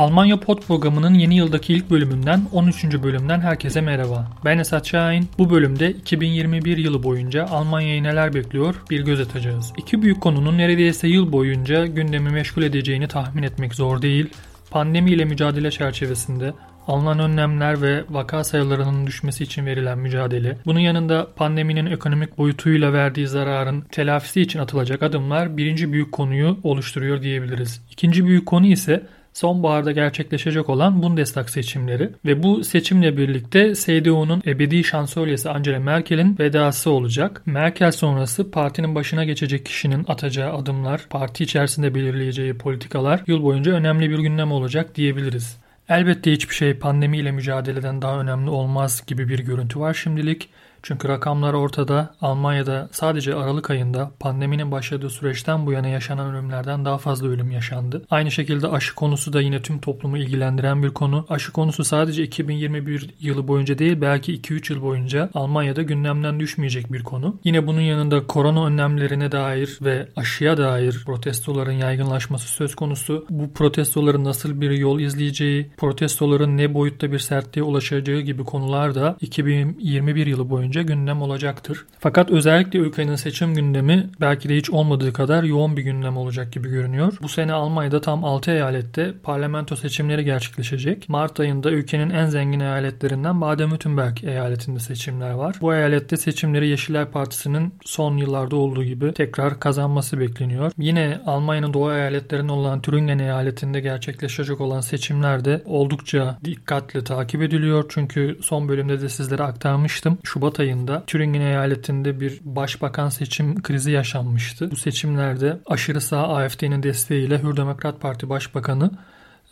Almanya Pod programının yeni yıldaki ilk bölümünden 13. bölümden herkese merhaba. Ben Esat Şahin. Bu bölümde 2021 yılı boyunca Almanya'yı neler bekliyor bir göz atacağız. İki büyük konunun neredeyse yıl boyunca gündemi meşgul edeceğini tahmin etmek zor değil. Pandemi ile mücadele çerçevesinde alınan önlemler ve vaka sayılarının düşmesi için verilen mücadele, bunun yanında pandeminin ekonomik boyutuyla verdiği zararın telafisi için atılacak adımlar birinci büyük konuyu oluşturuyor diyebiliriz. İkinci büyük konu ise sonbaharda gerçekleşecek olan Bundestag seçimleri ve bu seçimle birlikte CDU'nun ebedi şansölyesi Angela Merkel'in vedası olacak. Merkel sonrası partinin başına geçecek kişinin atacağı adımlar, parti içerisinde belirleyeceği politikalar yıl boyunca önemli bir gündem olacak diyebiliriz. Elbette hiçbir şey pandemiyle mücadeleden daha önemli olmaz gibi bir görüntü var şimdilik. Çünkü rakamlar ortada. Almanya'da sadece Aralık ayında pandeminin başladığı süreçten bu yana yaşanan ölümlerden daha fazla ölüm yaşandı. Aynı şekilde aşı konusu da yine tüm toplumu ilgilendiren bir konu. Aşı konusu sadece 2021 yılı boyunca değil belki 2-3 yıl boyunca Almanya'da gündemden düşmeyecek bir konu. Yine bunun yanında korona önlemlerine dair ve aşıya dair protestoların yaygınlaşması söz konusu. Bu protestoların nasıl bir yol izleyeceği, protestoların ne boyutta bir sertliğe ulaşacağı gibi konular da 2021 yılı boyunca boyunca gündem olacaktır. Fakat özellikle ülkenin seçim gündemi belki de hiç olmadığı kadar yoğun bir gündem olacak gibi görünüyor. Bu sene Almanya'da tam 6 eyalette parlamento seçimleri gerçekleşecek. Mart ayında ülkenin en zengin eyaletlerinden Baden-Württemberg eyaletinde seçimler var. Bu eyalette seçimleri Yeşiller Partisi'nin son yıllarda olduğu gibi tekrar kazanması bekleniyor. Yine Almanya'nın doğu eyaletlerinin olan Thüringen eyaletinde gerçekleşecek olan seçimler de oldukça dikkatle takip ediliyor. Çünkü son bölümde de sizlere aktarmıştım. Şubat ayında Thüringen eyaletinde bir başbakan seçim krizi yaşanmıştı. Bu seçimlerde aşırı sağ AFD'nin desteğiyle Hür Demokrat Parti Başbakanı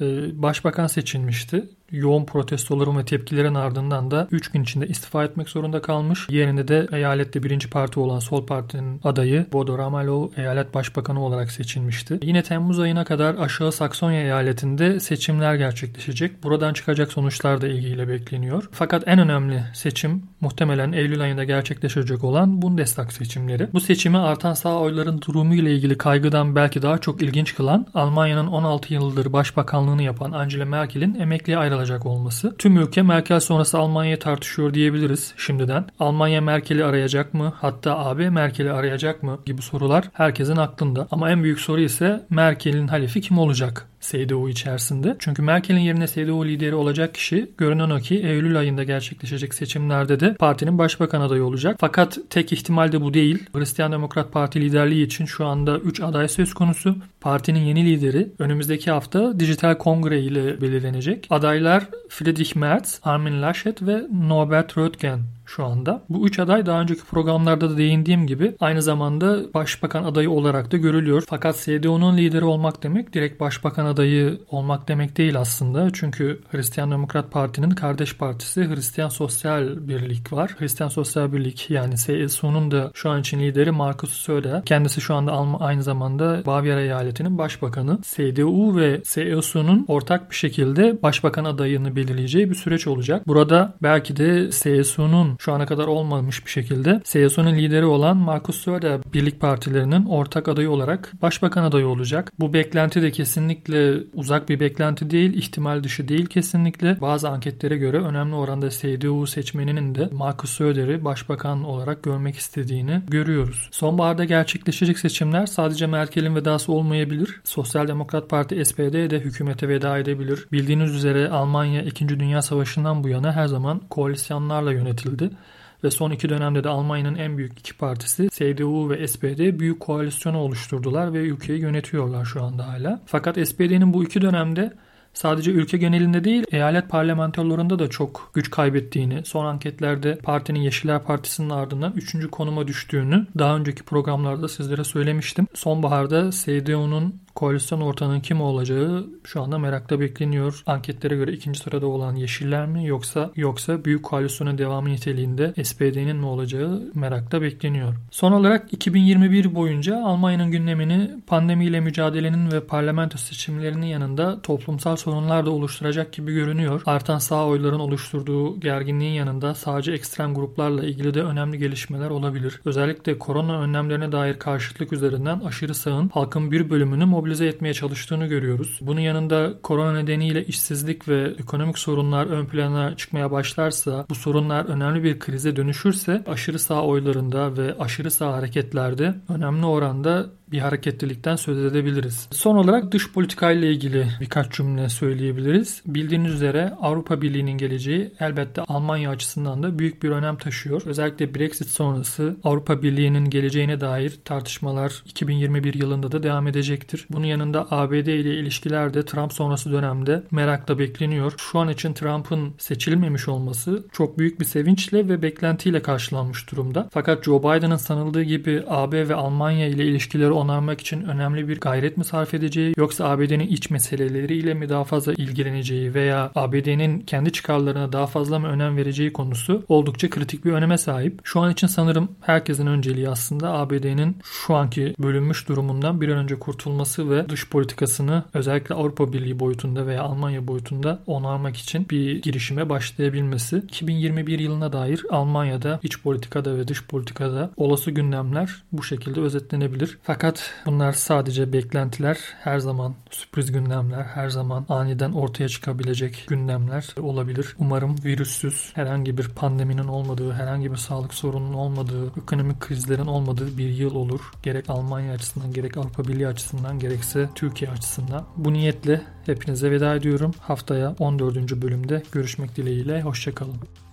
e, başbakan seçilmişti yoğun protestoların ve tepkilerin ardından da 3 gün içinde istifa etmek zorunda kalmış. Yerinde de eyalette birinci parti olan Sol Parti'nin adayı Bodo Ramelow eyalet başbakanı olarak seçilmişti. Yine Temmuz ayına kadar aşağı Saksonya eyaletinde seçimler gerçekleşecek. Buradan çıkacak sonuçlar da ilgiyle bekleniyor. Fakat en önemli seçim muhtemelen Eylül ayında gerçekleşecek olan Bundestag seçimleri. Bu seçimi artan sağ oyların durumu ile ilgili kaygıdan belki daha çok ilginç kılan Almanya'nın 16 yıldır başbakanlığını yapan Angela Merkel'in emekliye ayrılması alacak olması. Tüm ülke Merkel sonrası Almanya'yı tartışıyor diyebiliriz şimdiden. Almanya Merkel'i arayacak mı? Hatta AB Merkel'i arayacak mı? gibi sorular herkesin aklında. Ama en büyük soru ise Merkel'in halifi kim olacak? CDU içerisinde. Çünkü Merkel'in yerine CDU lideri olacak kişi görünen o ki Eylül ayında gerçekleşecek seçimlerde de partinin başbakan adayı olacak. Fakat tek ihtimal de bu değil. Hristiyan Demokrat Parti liderliği için şu anda 3 aday söz konusu. Partinin yeni lideri önümüzdeki hafta dijital kongre ile belirlenecek. Adaylar Friedrich Merz, Armin Laschet ve Norbert Röttgen şu anda. Bu üç aday daha önceki programlarda da değindiğim gibi aynı zamanda başbakan adayı olarak da görülüyor. Fakat CDU'nun lideri olmak demek direkt başbakan adayı olmak demek değil aslında. Çünkü Hristiyan Demokrat Parti'nin kardeş partisi Hristiyan Sosyal Birlik var. Hristiyan Sosyal Birlik yani CSU'nun da şu an için lideri Markus Söder. Kendisi şu anda aynı zamanda Bavyera eyaletinin başbakanı. CDU ve CSU'nun ortak bir şekilde başbakan adayını belirleyeceği bir süreç olacak. Burada belki de CSU'nun şu ana kadar olmamış bir şekilde CSU'nun lideri olan Markus Söder birlik partilerinin ortak adayı olarak başbakan adayı olacak. Bu beklenti de kesinlikle uzak bir beklenti değil, ihtimal dışı değil kesinlikle. Bazı anketlere göre önemli oranda CDU seçmeninin de Markus Söder'i başbakan olarak görmek istediğini görüyoruz. Sonbaharda gerçekleşecek seçimler sadece Merkel'in vedası olmayabilir. Sosyal Demokrat Parti SPD de hükümete veda edebilir. Bildiğiniz üzere Almanya 2. Dünya Savaşı'ndan bu yana her zaman koalisyonlarla yönetildi ve son iki dönemde de Almanya'nın en büyük iki partisi CDU ve SPD büyük koalisyonu oluşturdular ve ülkeyi yönetiyorlar şu anda hala. Fakat SPD'nin bu iki dönemde sadece ülke genelinde değil eyalet parlamentolarında da çok güç kaybettiğini, son anketlerde partinin Yeşiller Partisi'nin ardından 3. konuma düştüğünü daha önceki programlarda sizlere söylemiştim. Sonbaharda CDU'nun koalisyon ortağının kim olacağı şu anda merakla bekleniyor. Anketlere göre ikinci sırada olan Yeşiller mi yoksa yoksa büyük koalisyonun devamı niteliğinde SPD'nin mi olacağı merakla bekleniyor. Son olarak 2021 boyunca Almanya'nın gündemini pandemiyle mücadelenin ve parlamento seçimlerinin yanında toplumsal sorunlar da oluşturacak gibi görünüyor. Artan sağ oyların oluşturduğu gerginliğin yanında sadece ekstrem gruplarla ilgili de önemli gelişmeler olabilir. Özellikle korona önlemlerine dair karşıtlık üzerinden aşırı sağın halkın bir bölümünü mobilize mobilize etmeye çalıştığını görüyoruz. Bunun yanında korona nedeniyle işsizlik ve ekonomik sorunlar ön plana çıkmaya başlarsa, bu sorunlar önemli bir krize dönüşürse aşırı sağ oylarında ve aşırı sağ hareketlerde önemli oranda bir hareketlilikten söz edebiliriz. Son olarak dış politika ile ilgili birkaç cümle söyleyebiliriz. Bildiğiniz üzere Avrupa Birliği'nin geleceği elbette Almanya açısından da büyük bir önem taşıyor. Özellikle Brexit sonrası Avrupa Birliği'nin geleceğine dair tartışmalar 2021 yılında da devam edecektir. Bunun yanında ABD ile ilişkiler de Trump sonrası dönemde merakla bekleniyor. Şu an için Trump'ın seçilmemiş olması çok büyük bir sevinçle ve beklentiyle karşılanmış durumda. Fakat Joe Biden'ın sanıldığı gibi AB ve Almanya ile ilişkileri onarmak için önemli bir gayret mi sarf edeceği yoksa ABD'nin iç meseleleriyle mi daha fazla ilgileneceği veya ABD'nin kendi çıkarlarına daha fazla mı önem vereceği konusu oldukça kritik bir öneme sahip. Şu an için sanırım herkesin önceliği aslında ABD'nin şu anki bölünmüş durumundan bir an önce kurtulması ve dış politikasını özellikle Avrupa Birliği boyutunda veya Almanya boyutunda onarmak için bir girişime başlayabilmesi. 2021 yılına dair Almanya'da iç politikada ve dış politikada olası gündemler bu şekilde özetlenebilir. Fakat fakat bunlar sadece beklentiler. Her zaman sürpriz gündemler, her zaman aniden ortaya çıkabilecek gündemler olabilir. Umarım virüssüz, herhangi bir pandeminin olmadığı, herhangi bir sağlık sorunun olmadığı, ekonomik krizlerin olmadığı bir yıl olur. Gerek Almanya açısından, gerek Avrupa Birliği açısından, gerekse Türkiye açısından. Bu niyetle hepinize veda ediyorum. Haftaya 14. bölümde görüşmek dileğiyle. Hoşçakalın.